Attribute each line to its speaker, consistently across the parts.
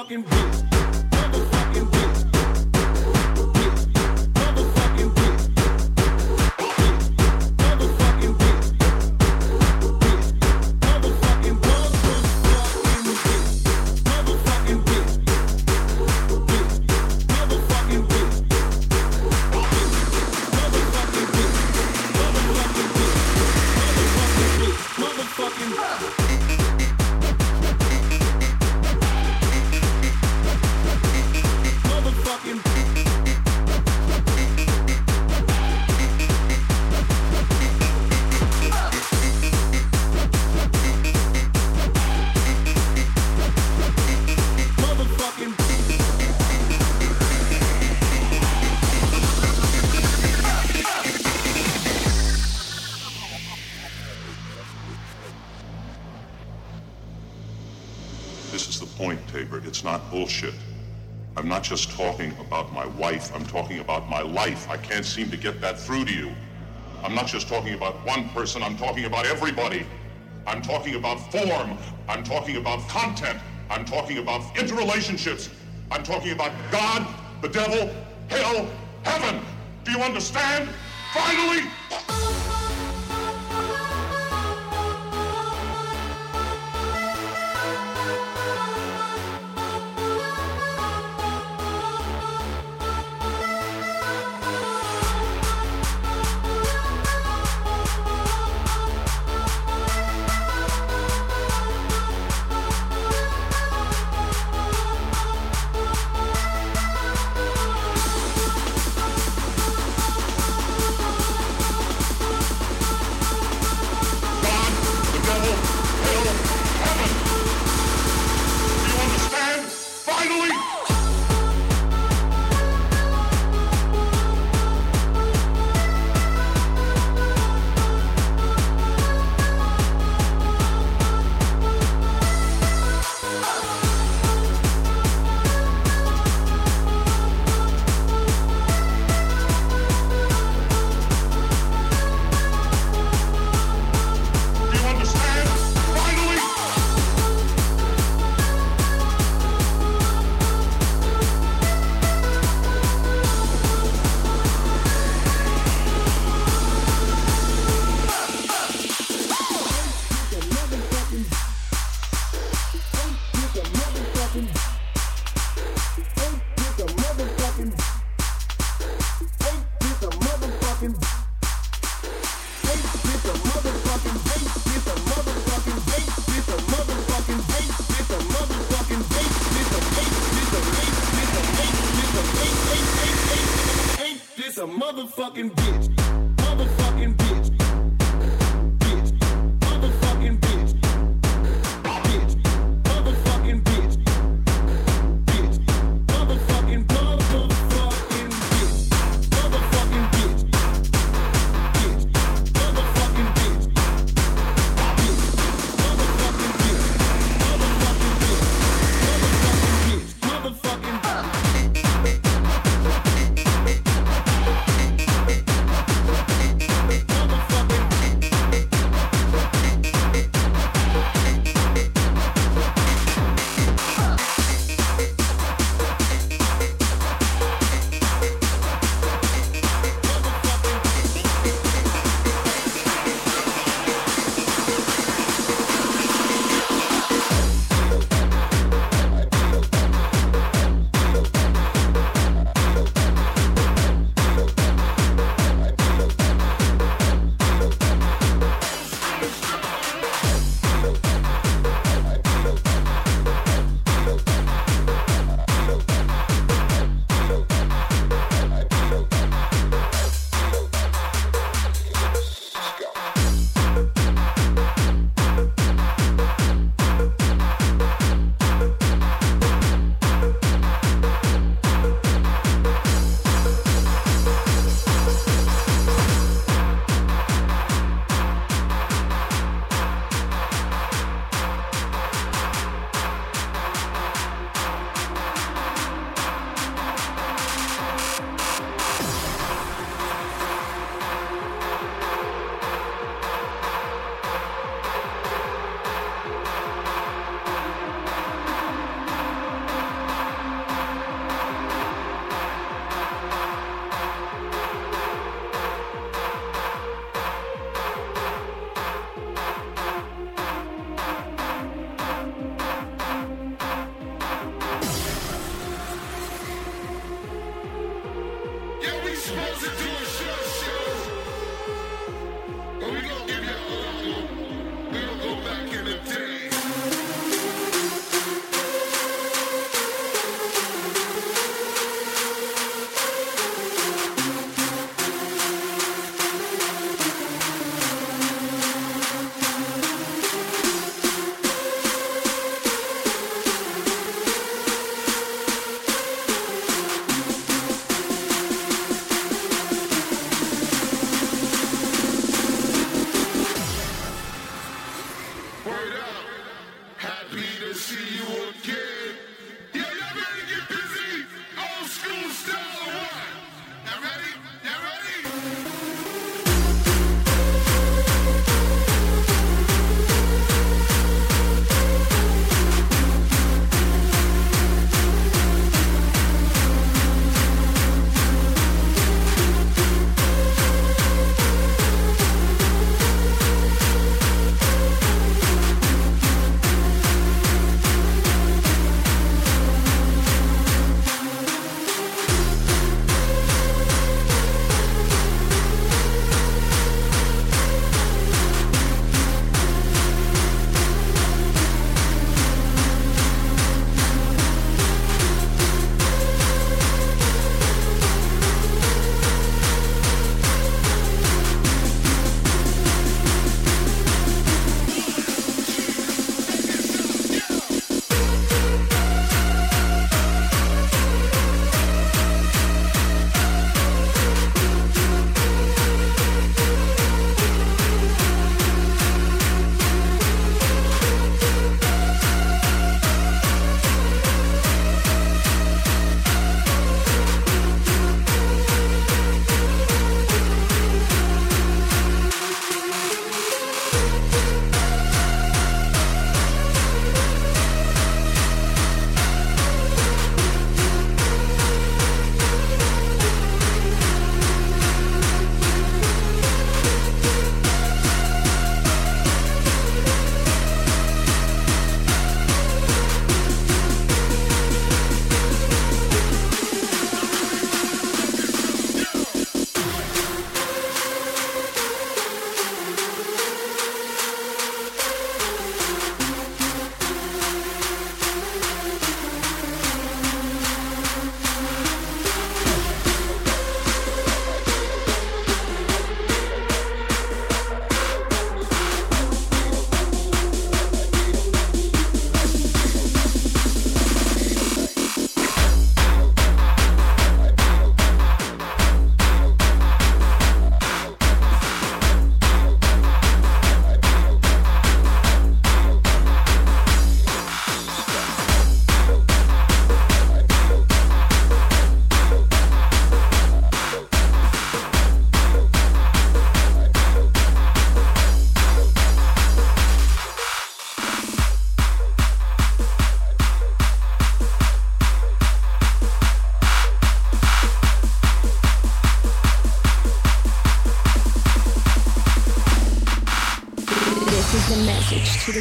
Speaker 1: a
Speaker 2: life. I can't seem to get that through to you. I'm not just talking about one person, I'm talking about everybody. I'm talking about form. I'm talking about content. I'm talking about interrelationships. I'm talking about God, the devil, hell, heaven. Do you understand?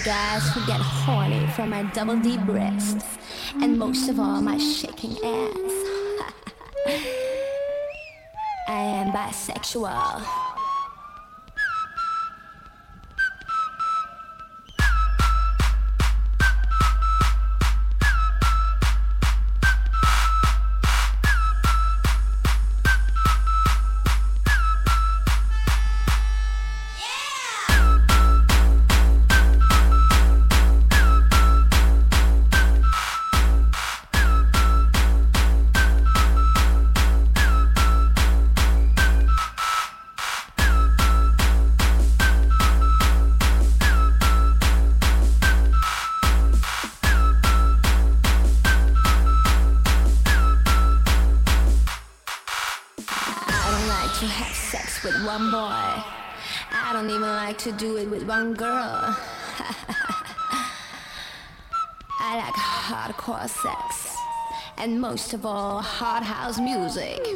Speaker 1: Guys who get horny from my double D breasts, and most of all, my shaking ass. I am bisexual. One girl. I like hardcore sex. And most of all, hard house music.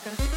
Speaker 3: motherfucker.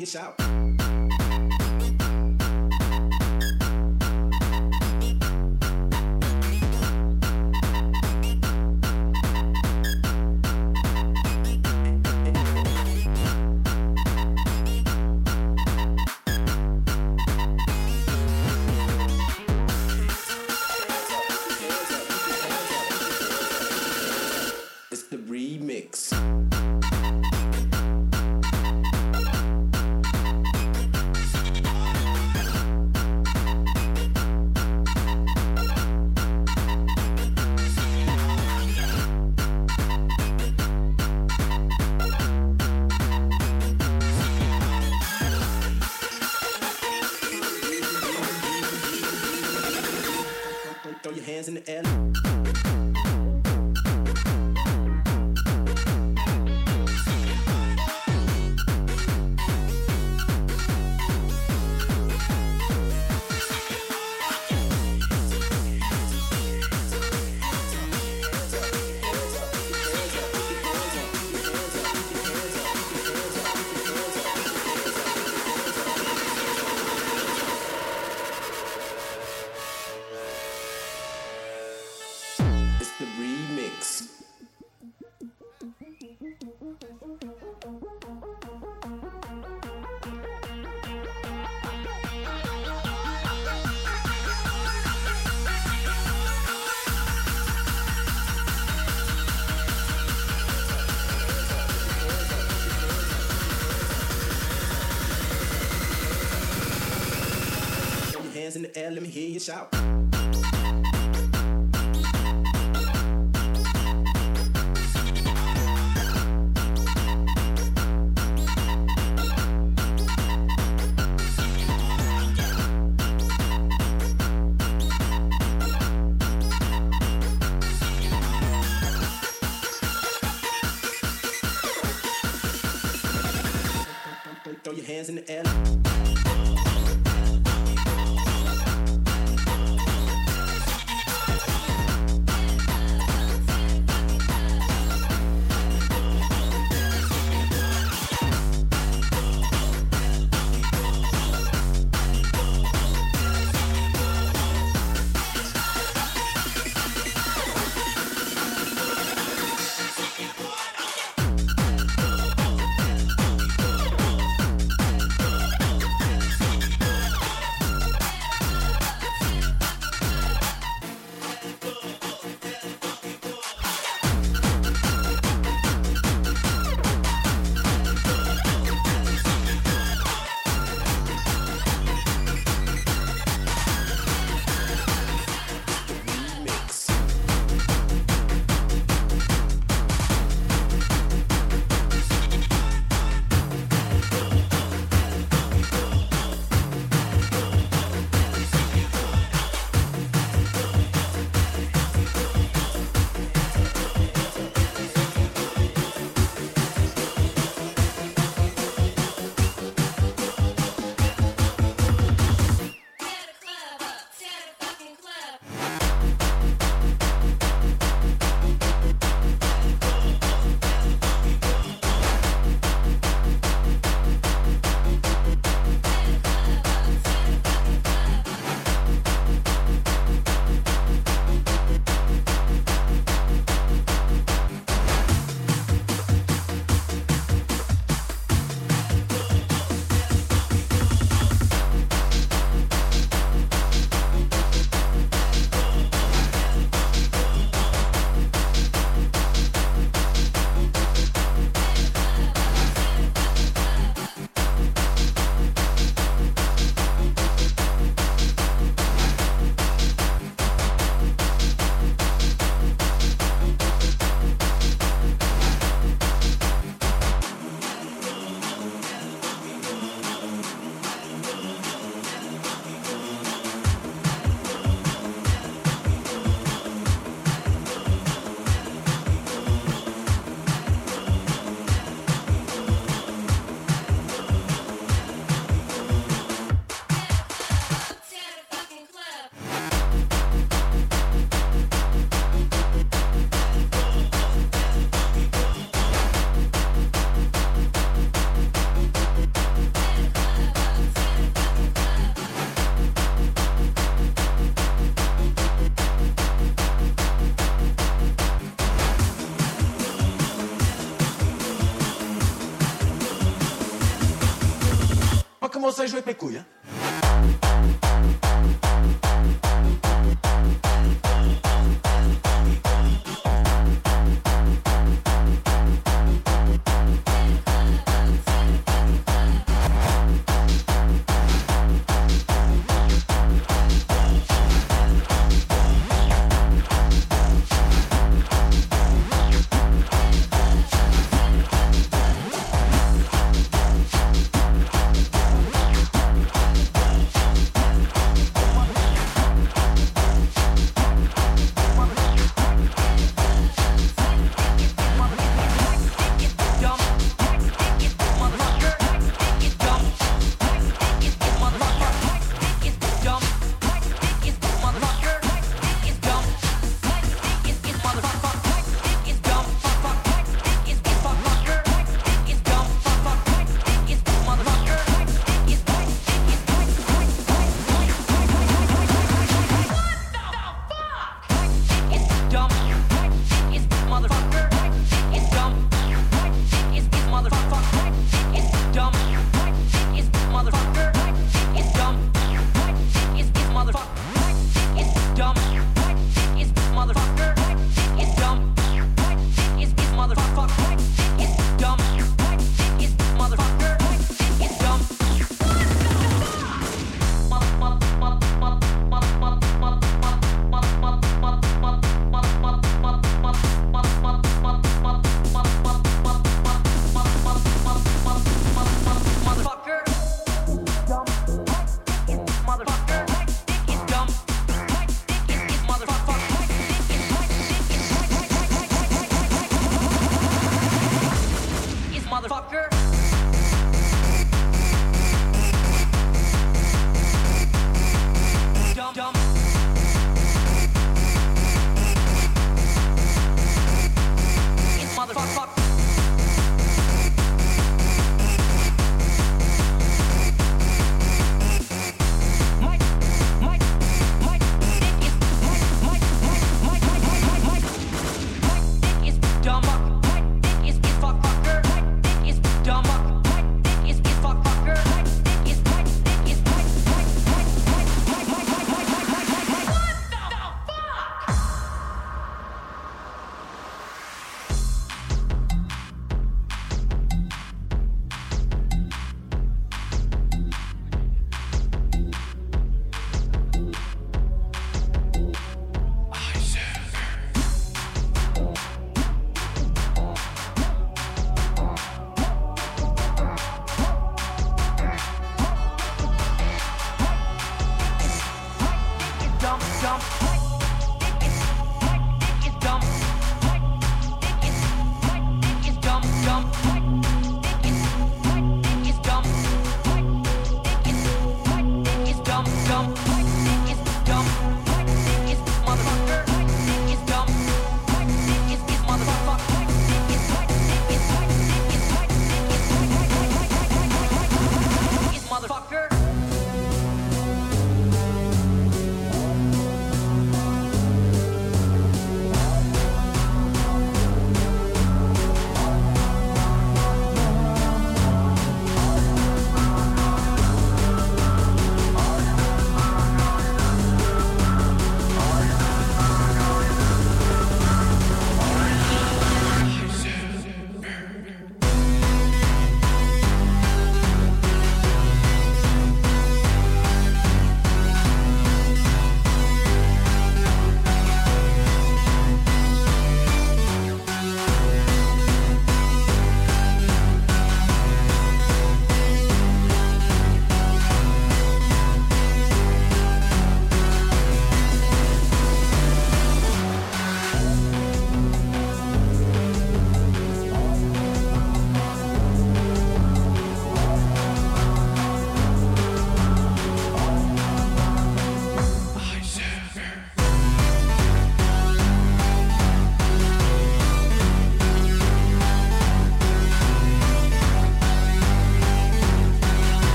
Speaker 3: Air, let hear you shout.
Speaker 4: como vocês o IPCUIA?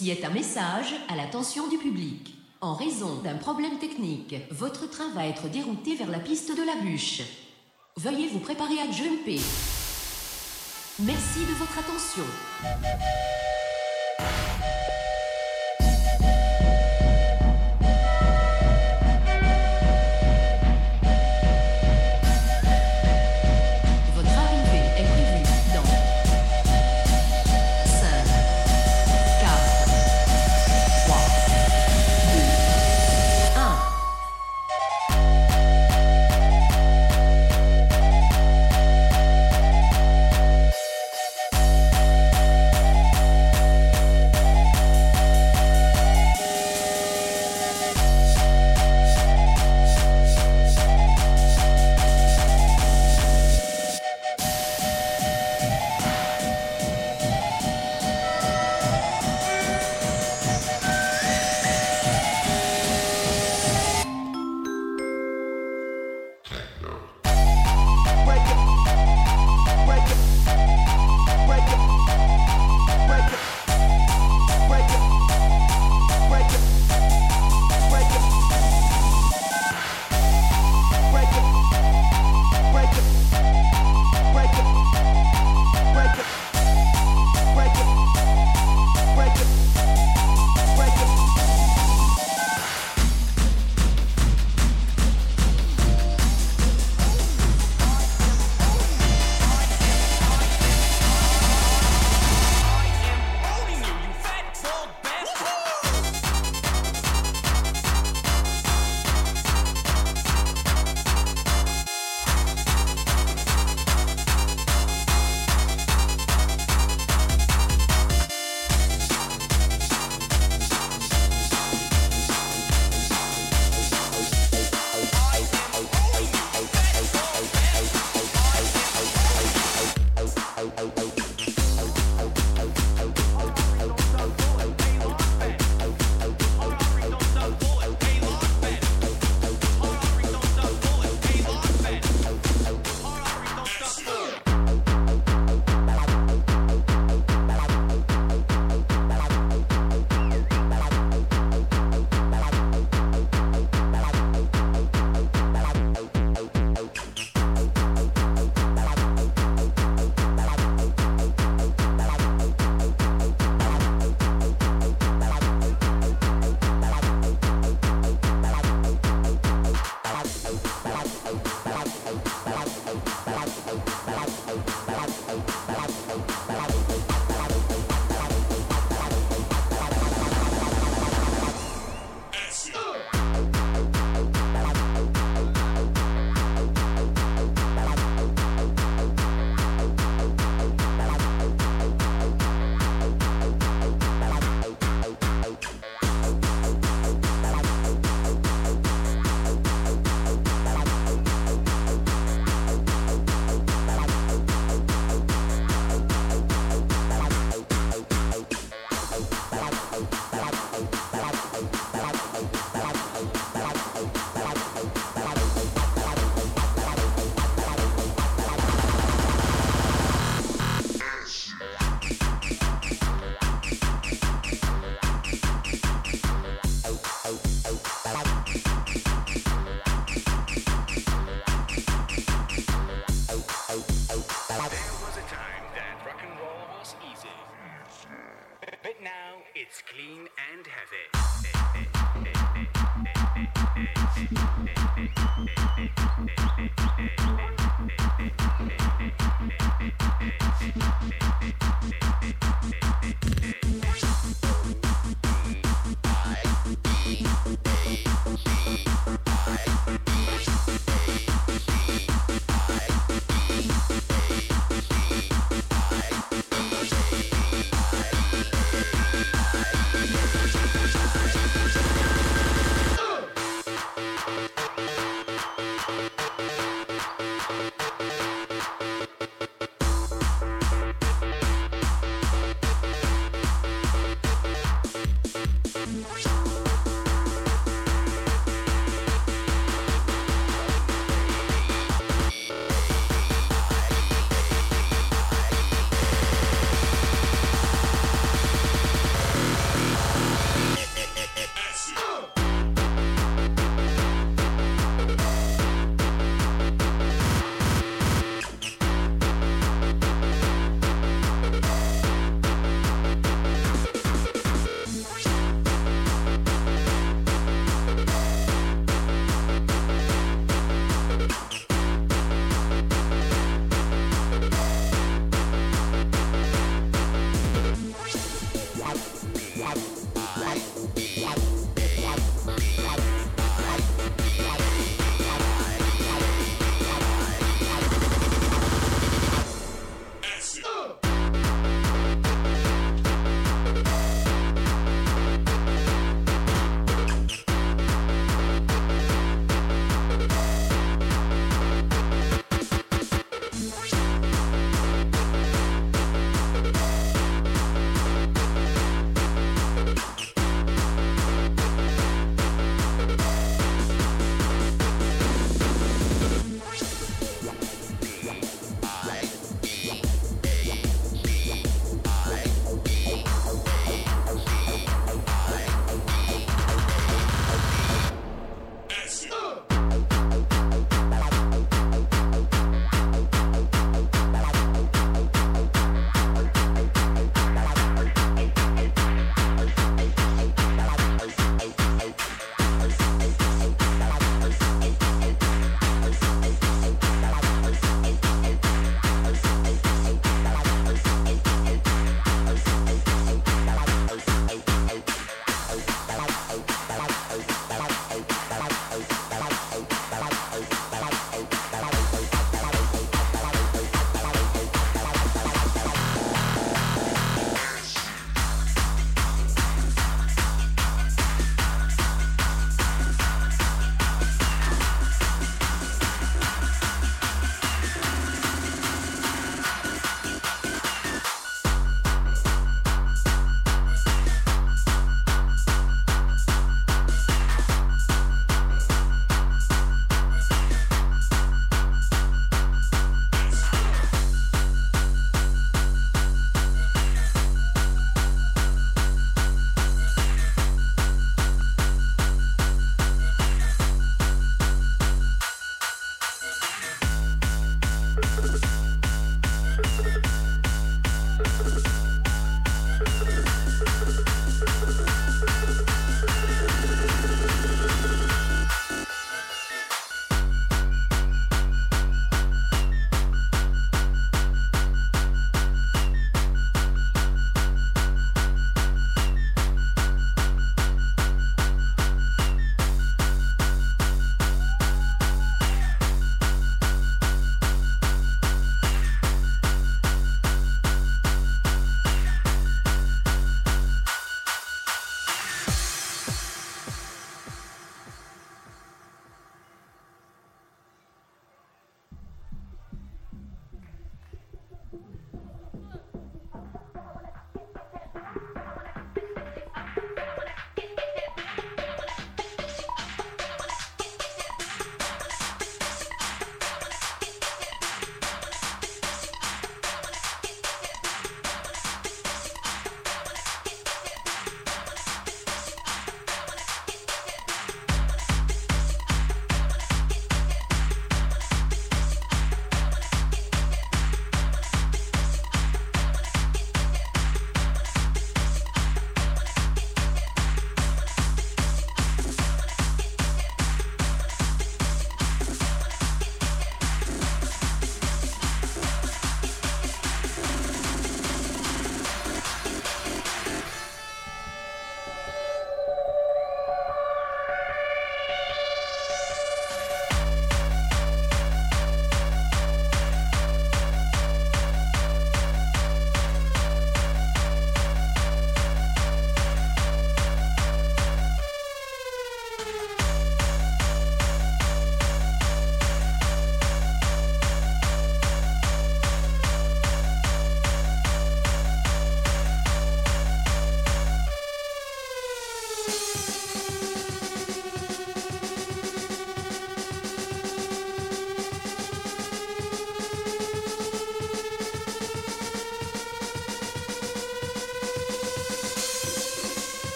Speaker 5: Ceci est un message à l'attention du public. En raison d'un problème technique, votre train va être dérouté vers la piste de la bûche. Veuillez vous préparer à jumper. Merci de votre attention. Bye.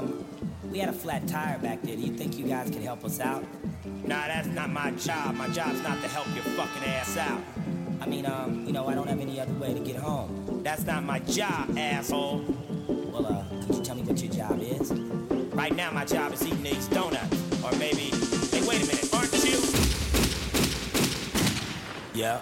Speaker 6: Um, we had a flat tire back there. Do you think you guys could help us out? Nah, that's not my job. My job's not to help your fucking ass out. I mean, um, you know, I don't have any other way to get home. That's not my job, asshole. Well, uh, could you tell me what your job is? Right now, my job is eating these donuts. Or maybe, hey, wait a minute, aren't you? Yeah.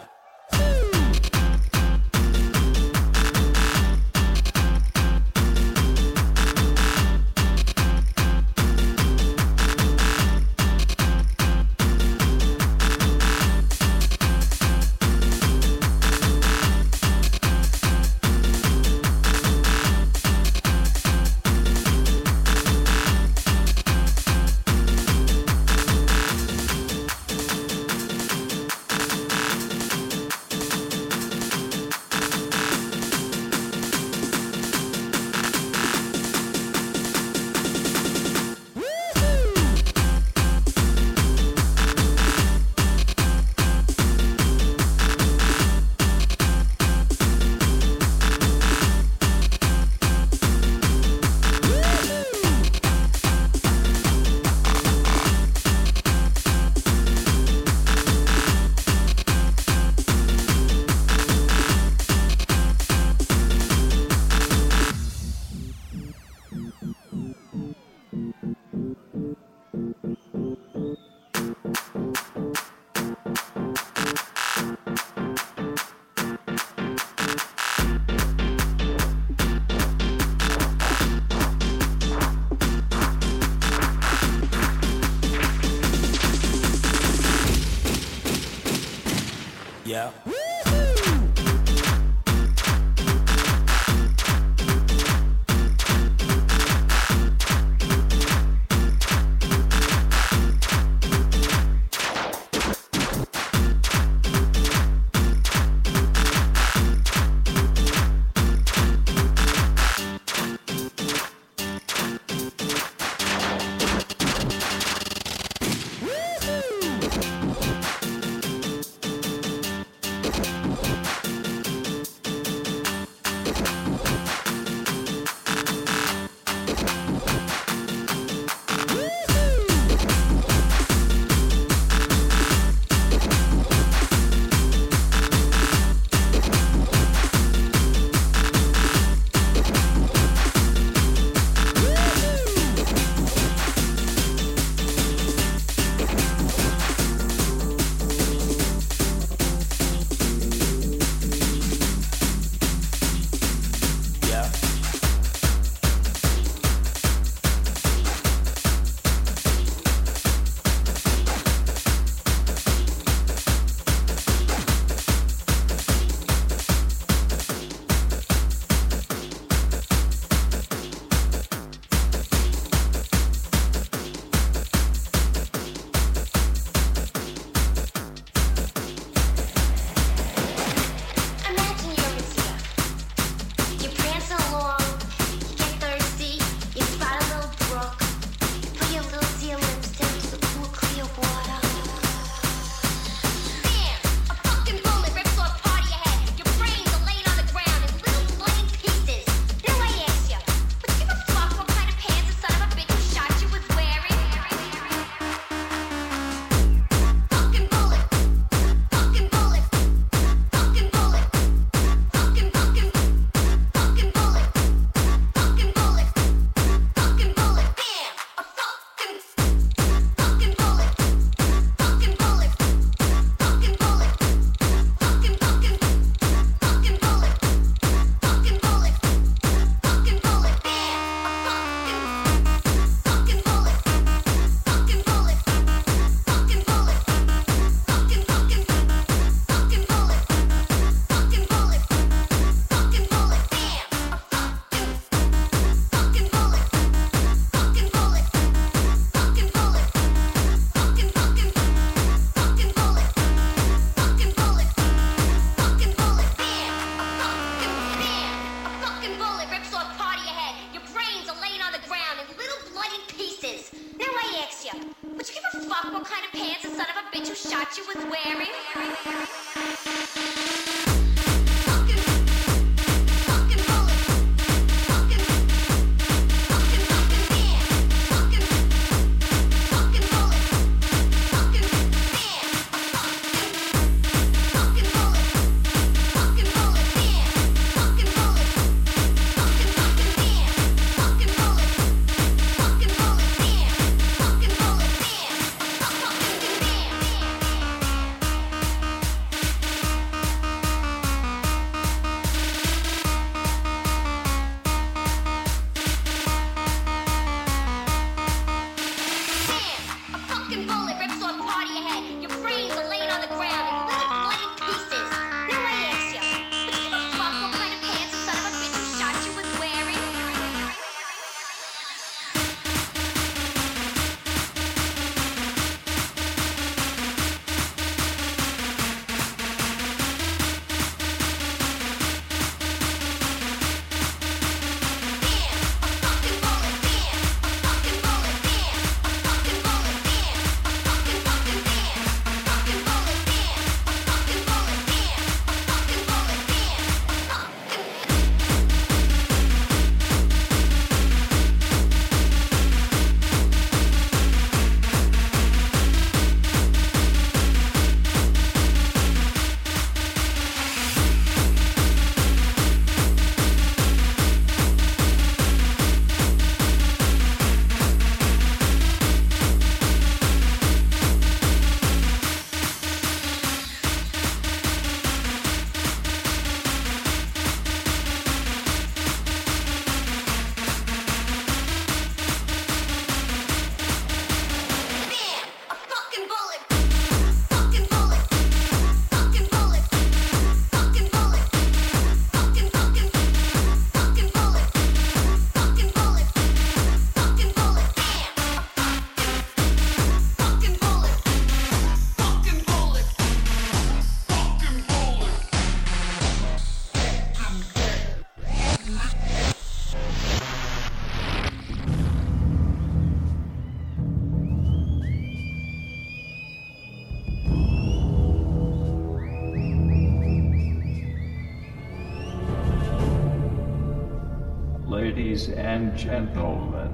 Speaker 7: And gentlemen,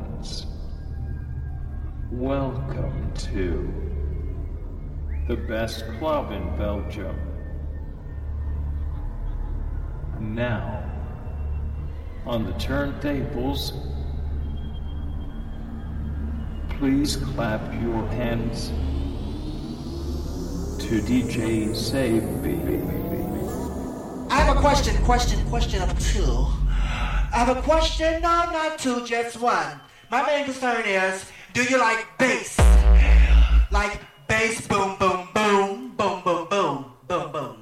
Speaker 7: welcome to the best club in Belgium. Now, on the turntables, please clap your hands to DJ Seb B.
Speaker 8: I have a question, question, question number two. I have a question, no, not two, just one. My main concern is, do you like bass? Like bass, boom, boom, boom, boom, boom, boom, boom, boom.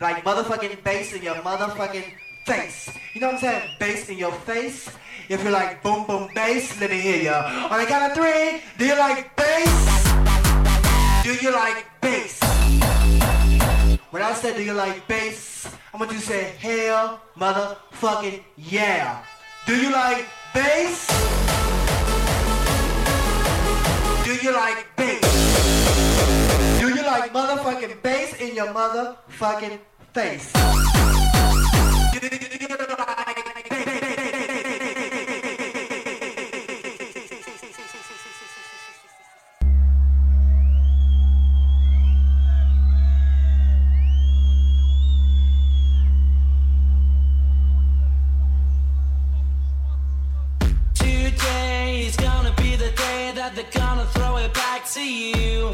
Speaker 8: Like motherfucking bass in your motherfucking face. You know what I'm saying? Bass in your face. If you like boom, boom, bass, let me hear you. On the count of three, do you like bass? Do you like bass? When I said, do you like bass? I want you to say, hell, motherfucking yeah. Do you like bass? Do you like bass? Do you like motherfucking bass in your motherfucking face?
Speaker 9: Throw it back to you.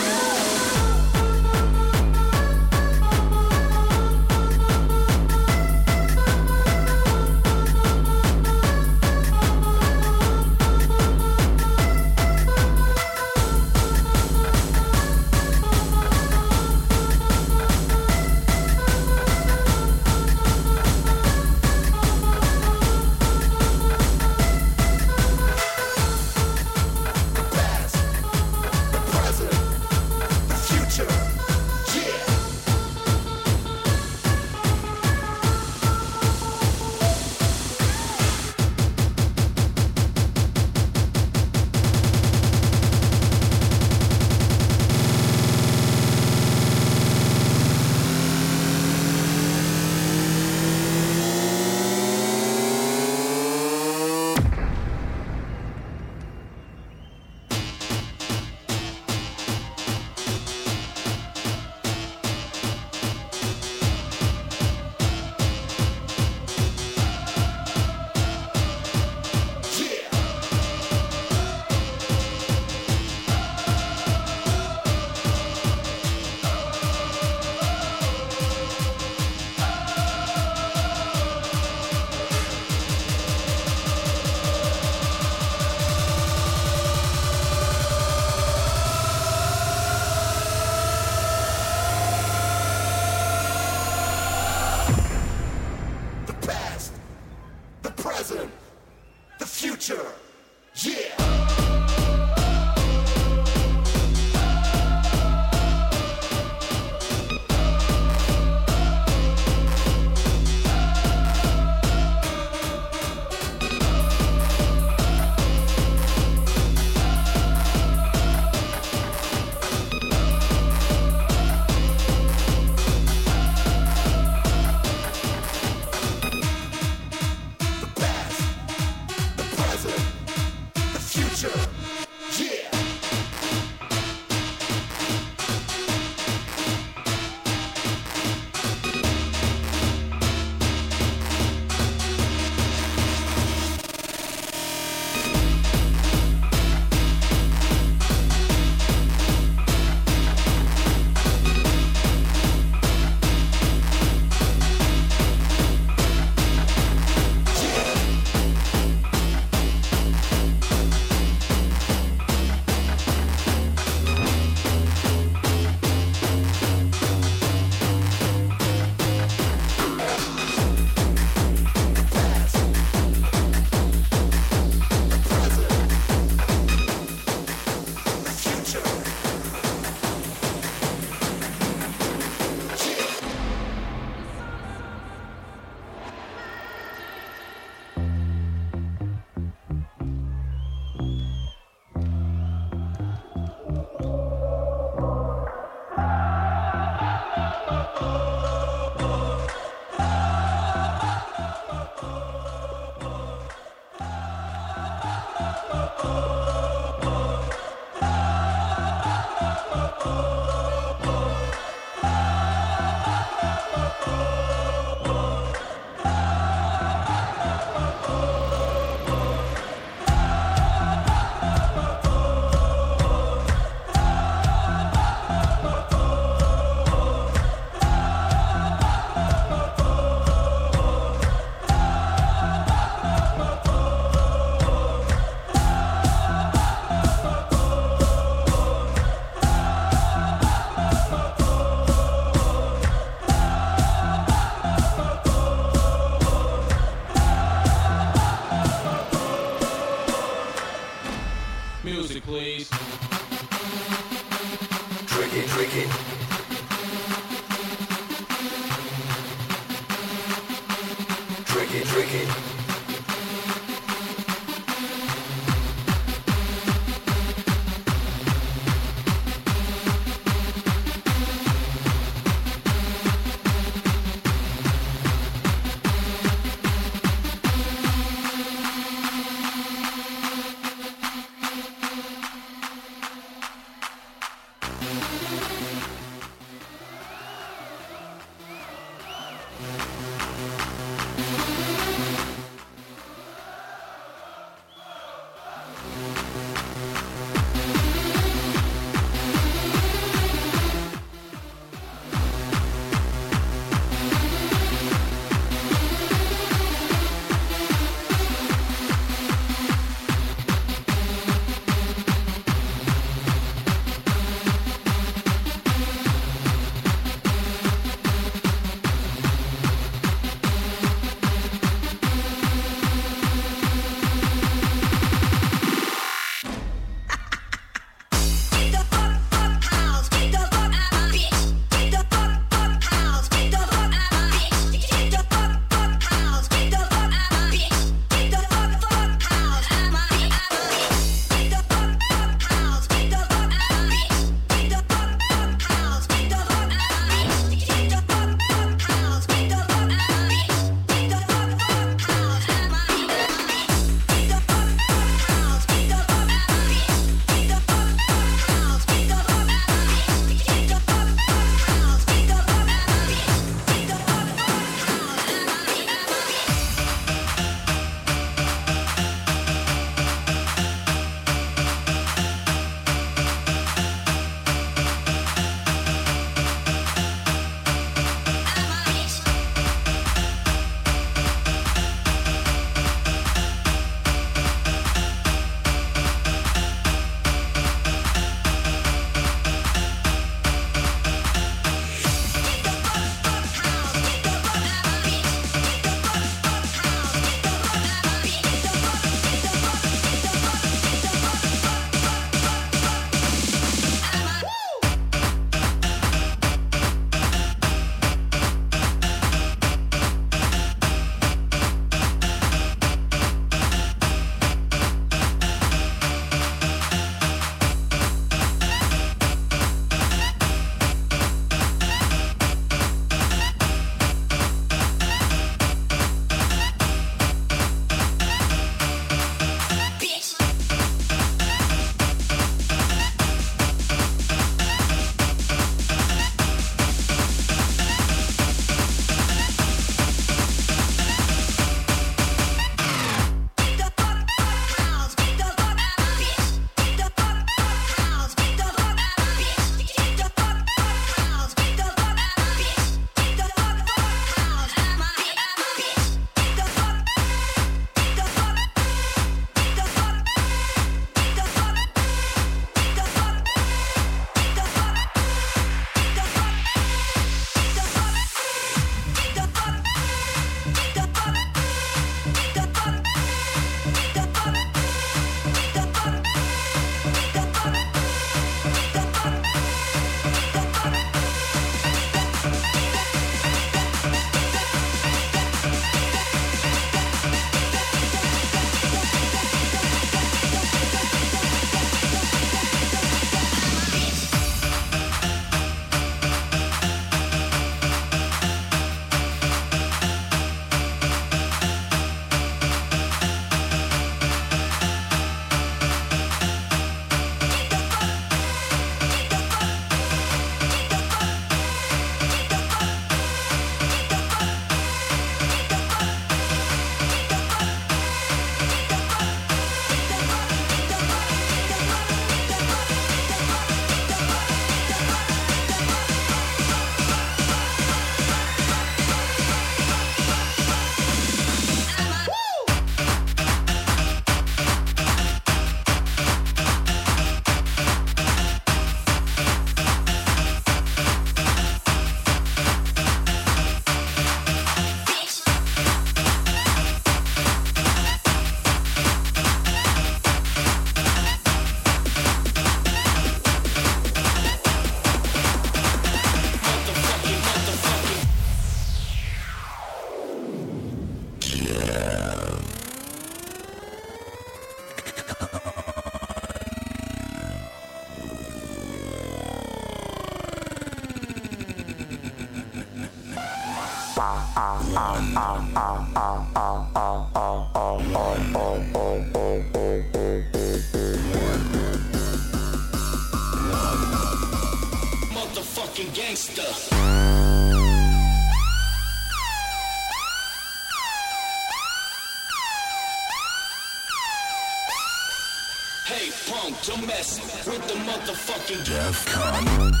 Speaker 9: don't
Speaker 10: mess with the motherfucking Def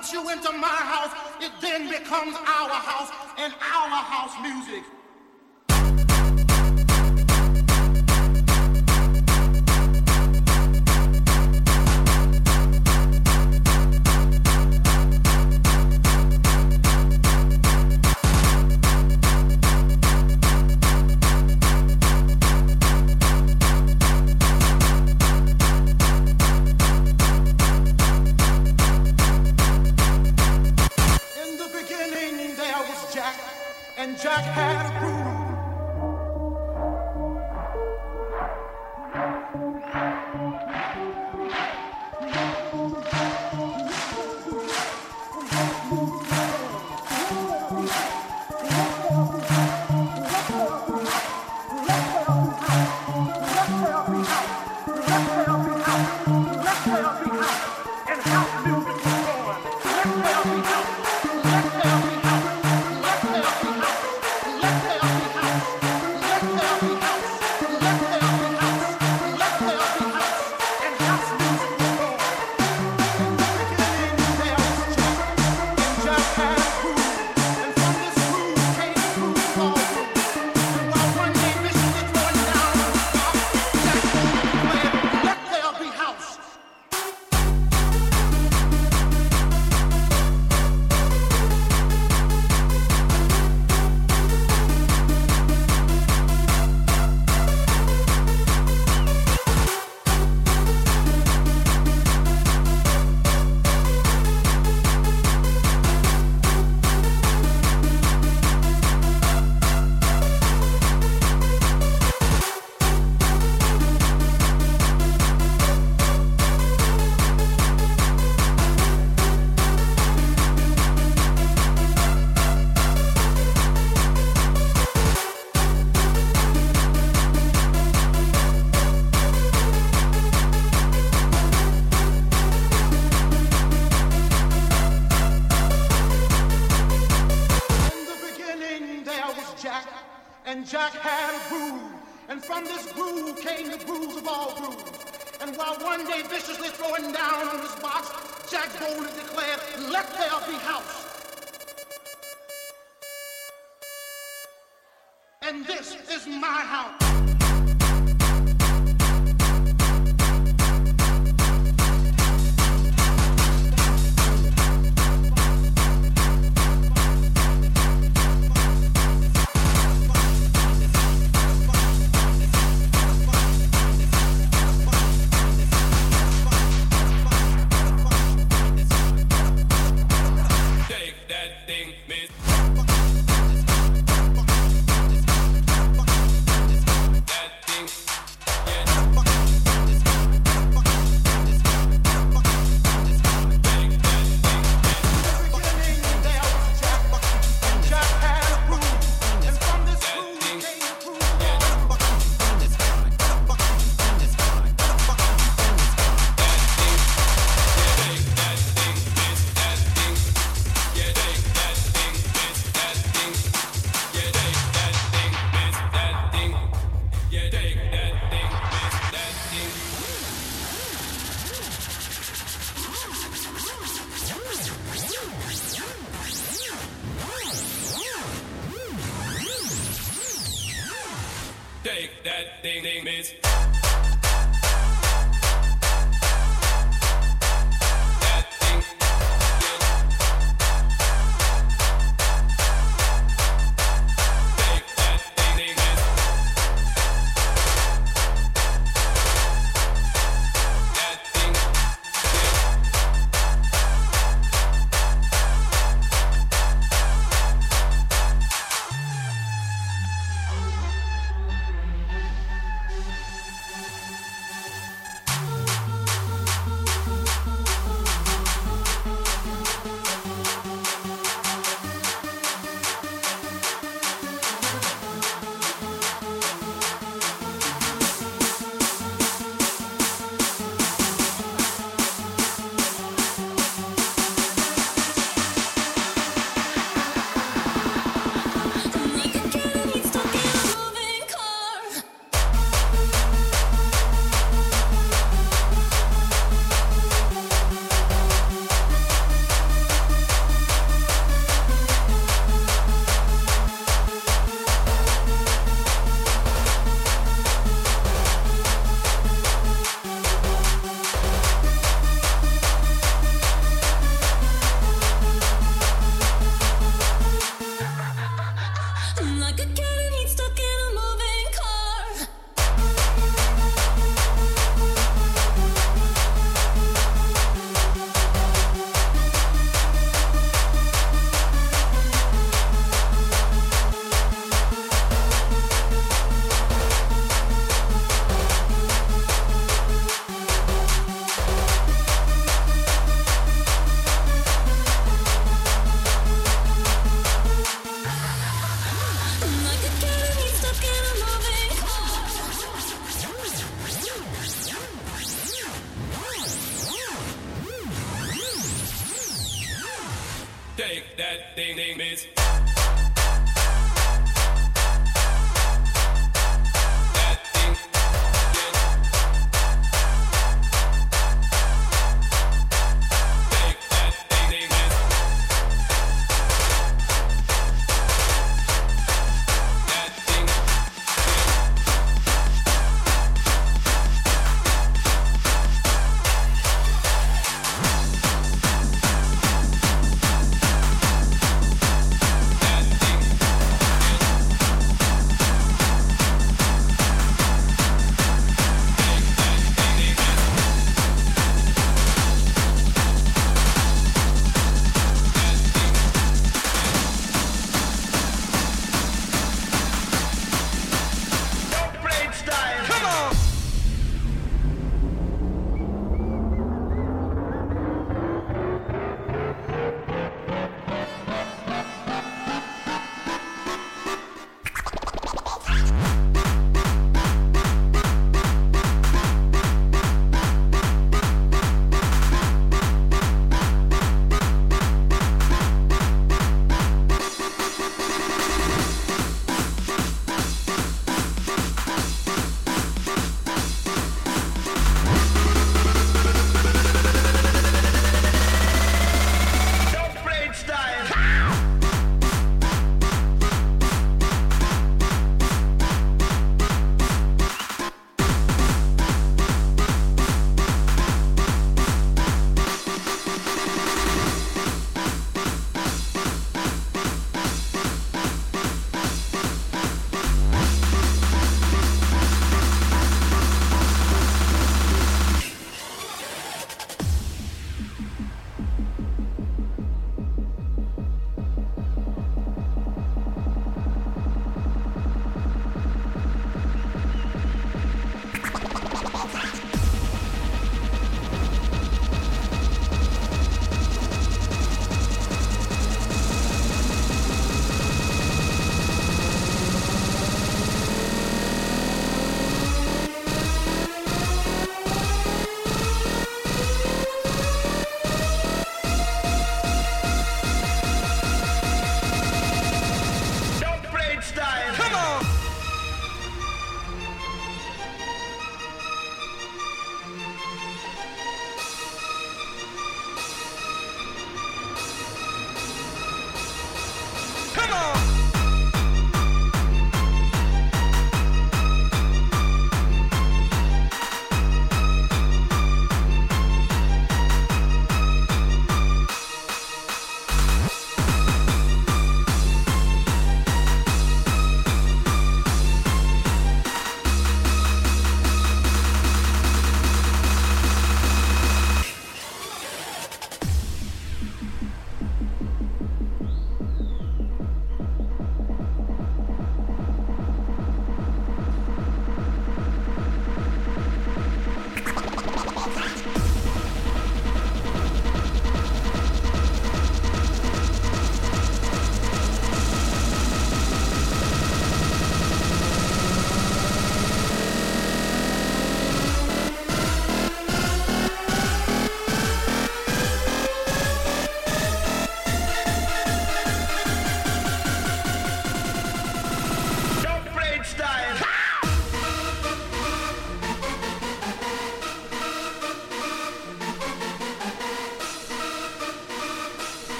Speaker 11: Once you enter my house, it then becomes our house and our house music.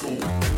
Speaker 12: Sul.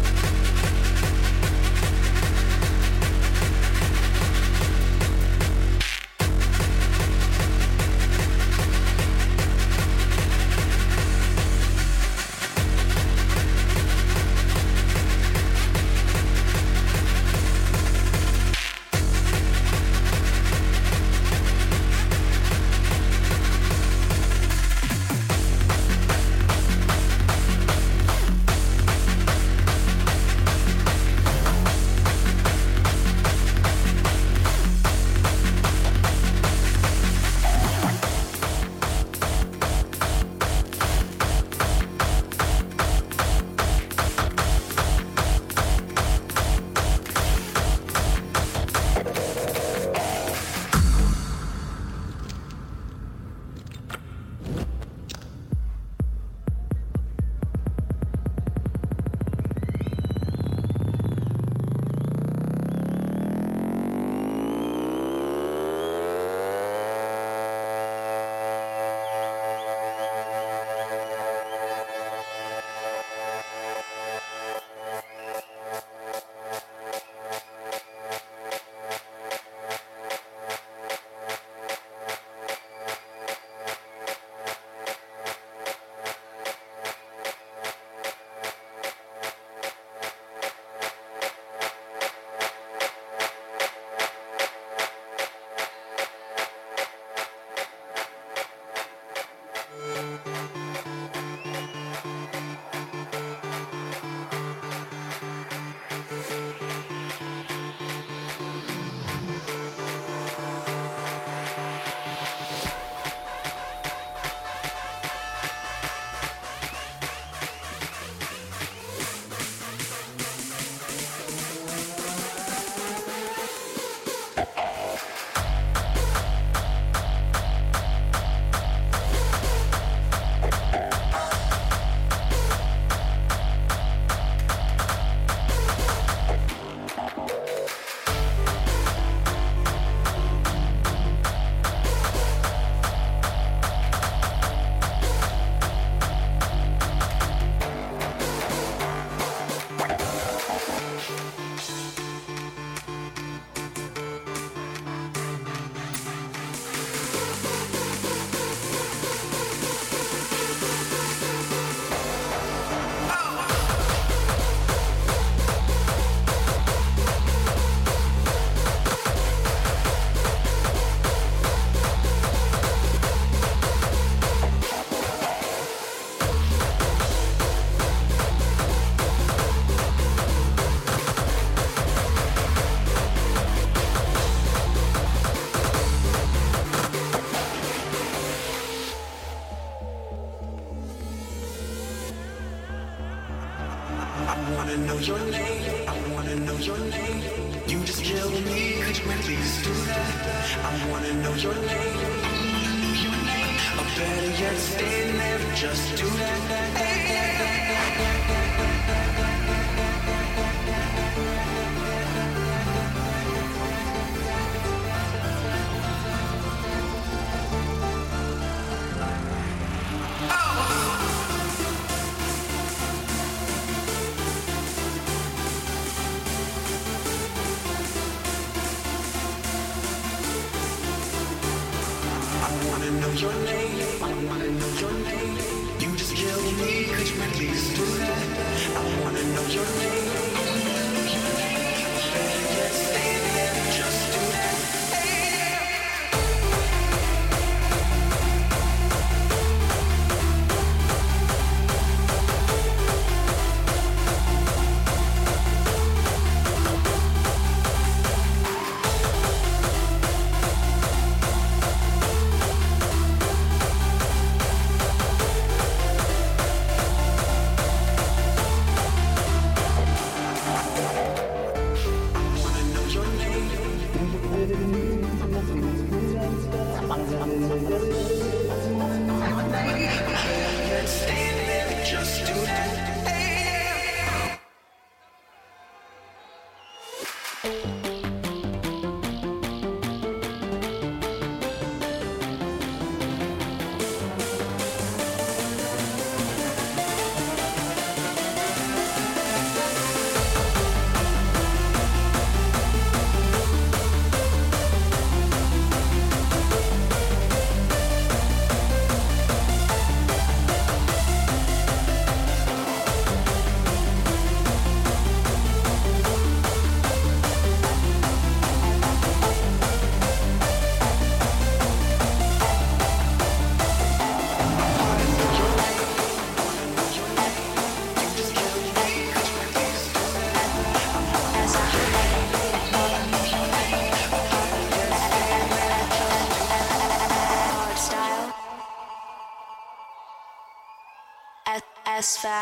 Speaker 12: Just do that.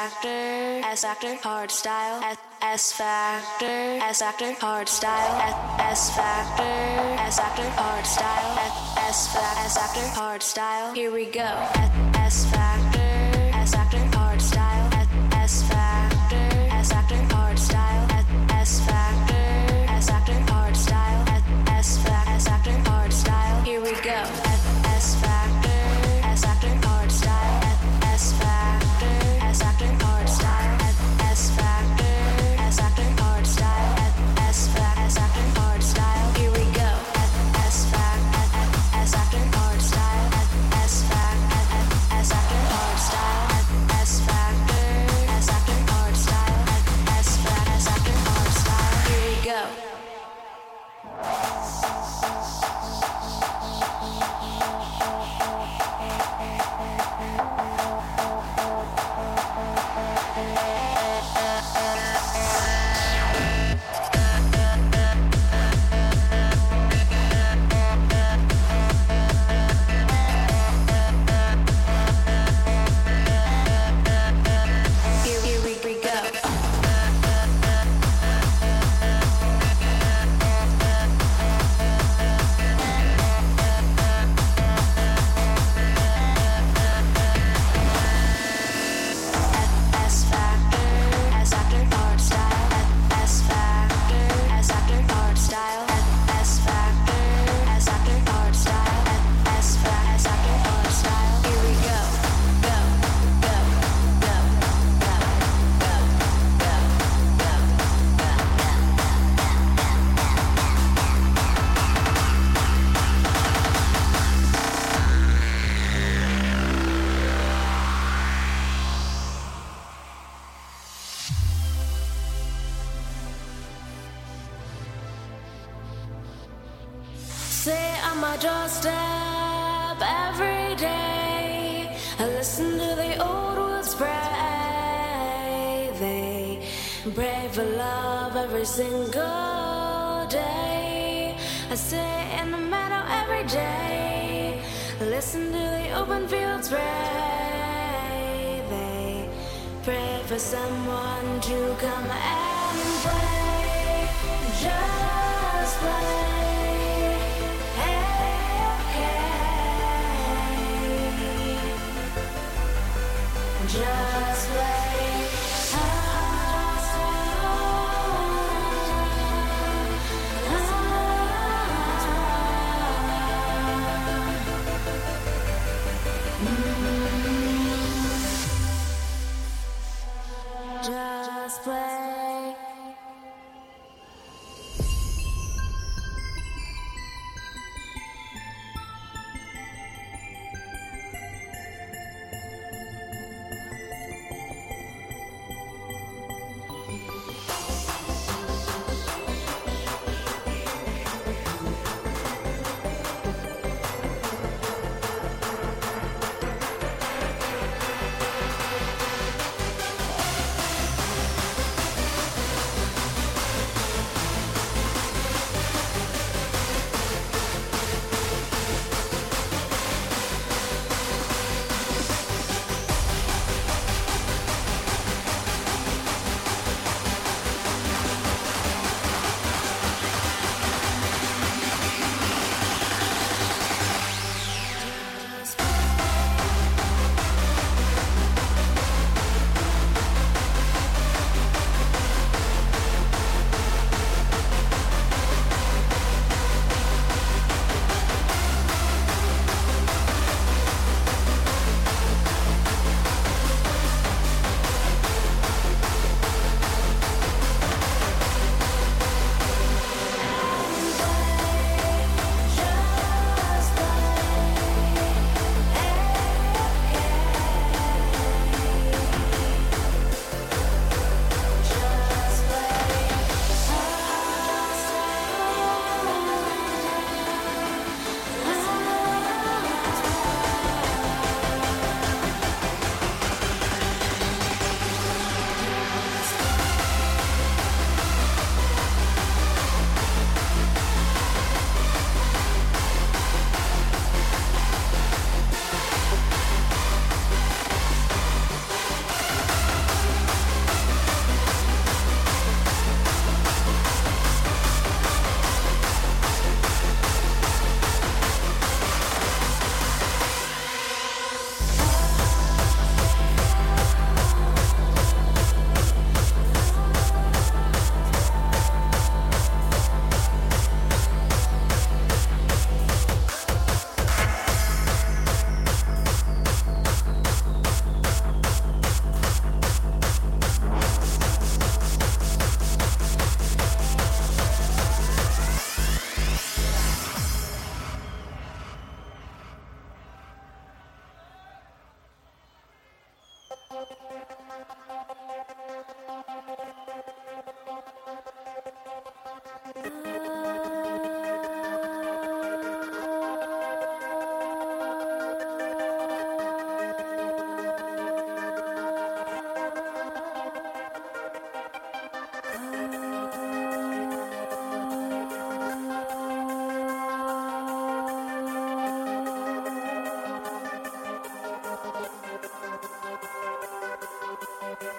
Speaker 13: factor, S factor, hard style, S, S factor, S factor, hard style, S, S factor, S factor, hard style, S, S factor, hard style. Here we go, S factor.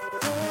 Speaker 14: Oh,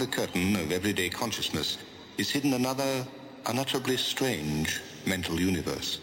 Speaker 14: The curtain of everyday consciousness is hidden another unutterably strange mental universe.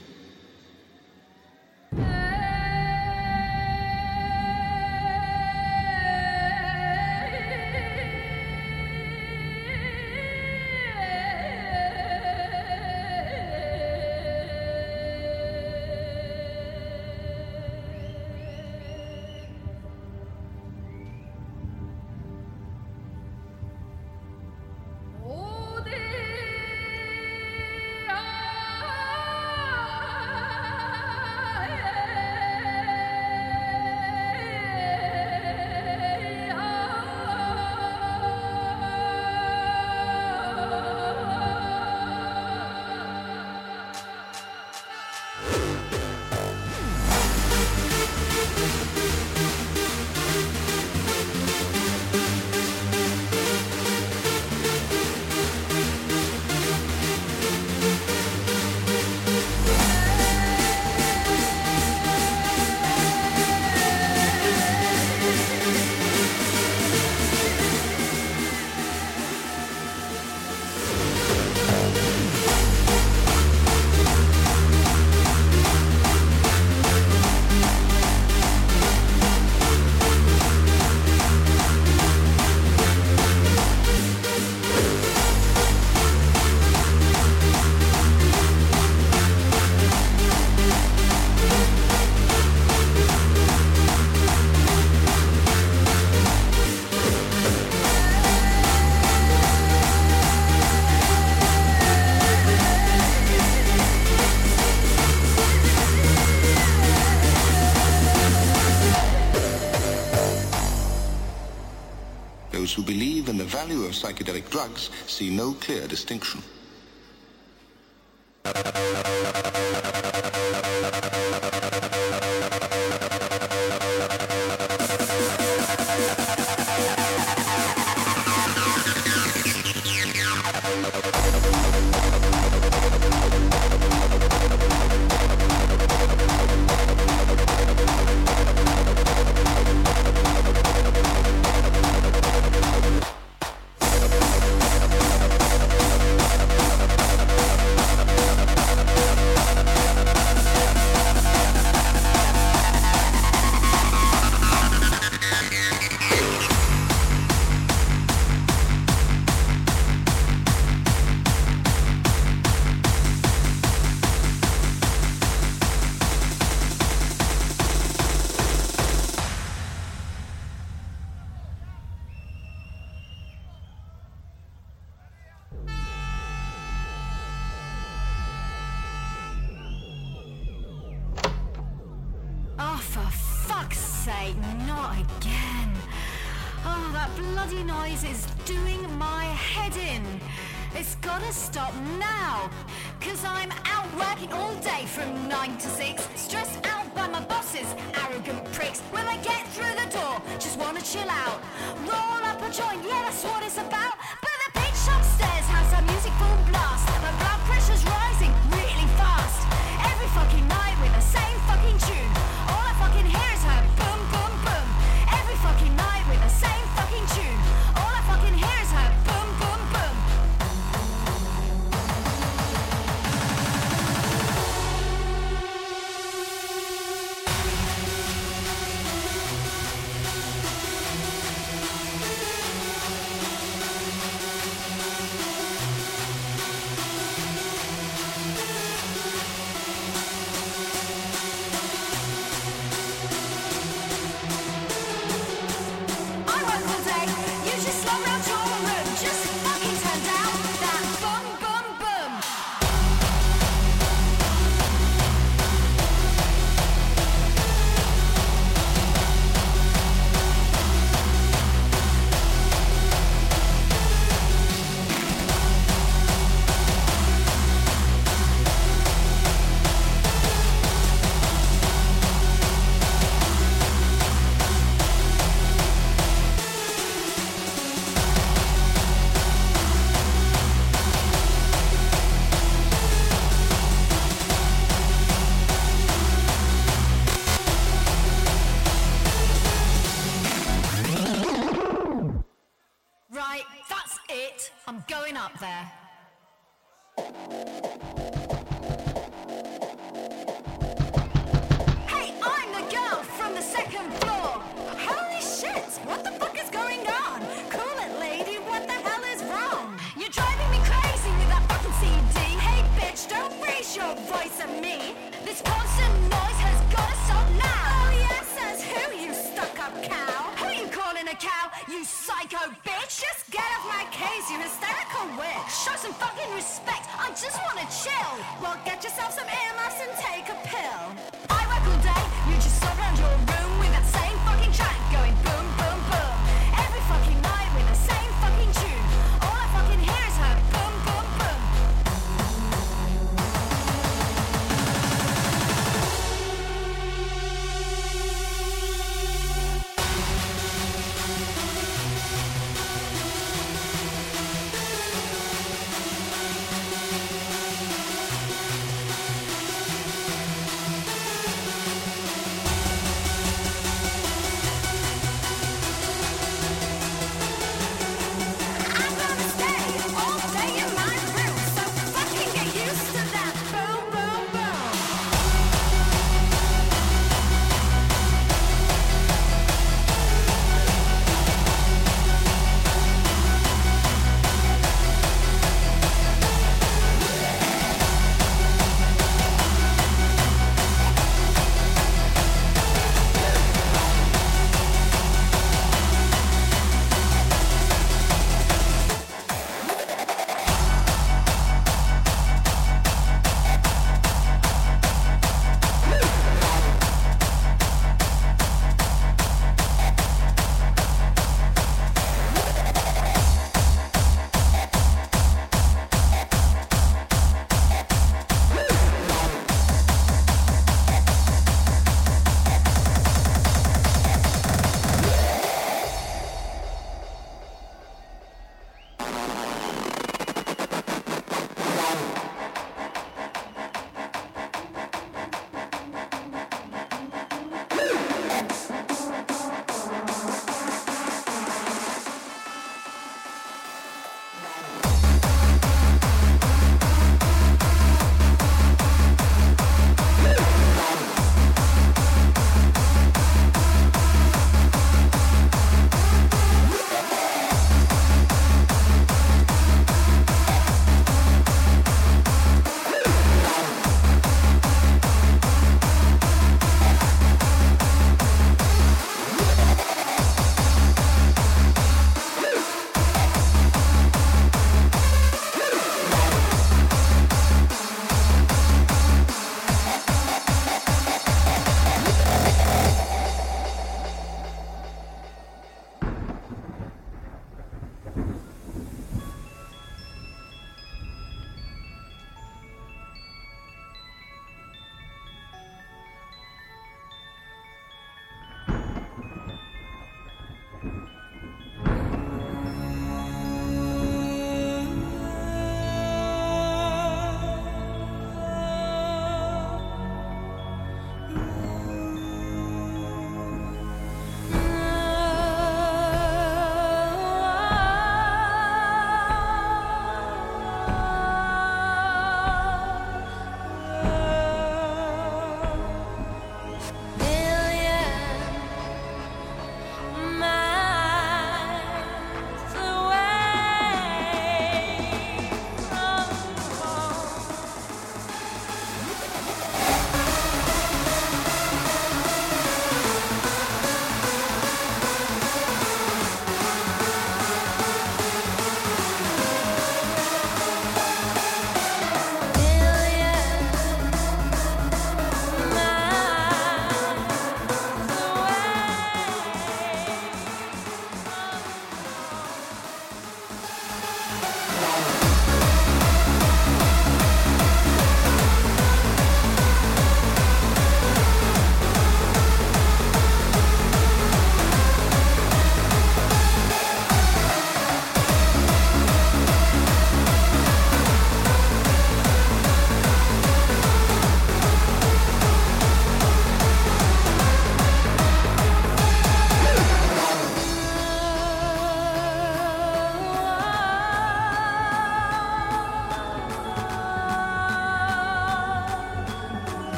Speaker 14: Psychedelic drugs see no clear distinction.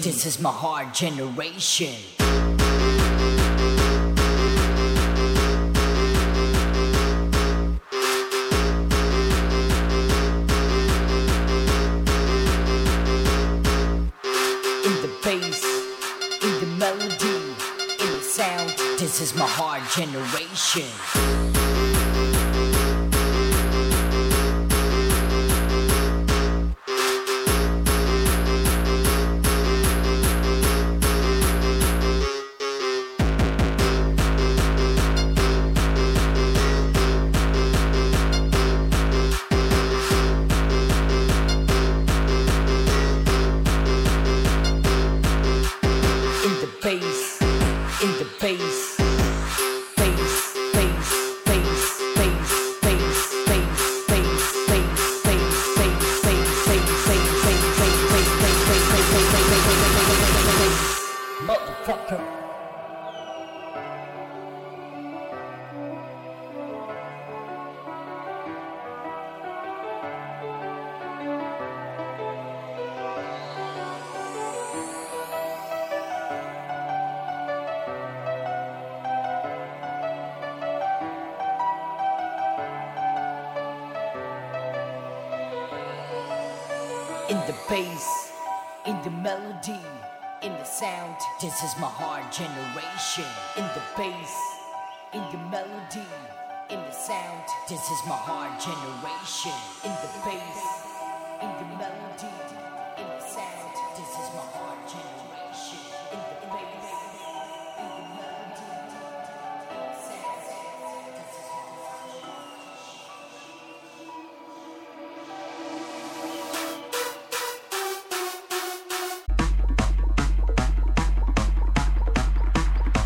Speaker 15: This is
Speaker 16: my hard generation. This is my heart generation in the bass, in the melody, in the sound. This is my heart generation in the bass.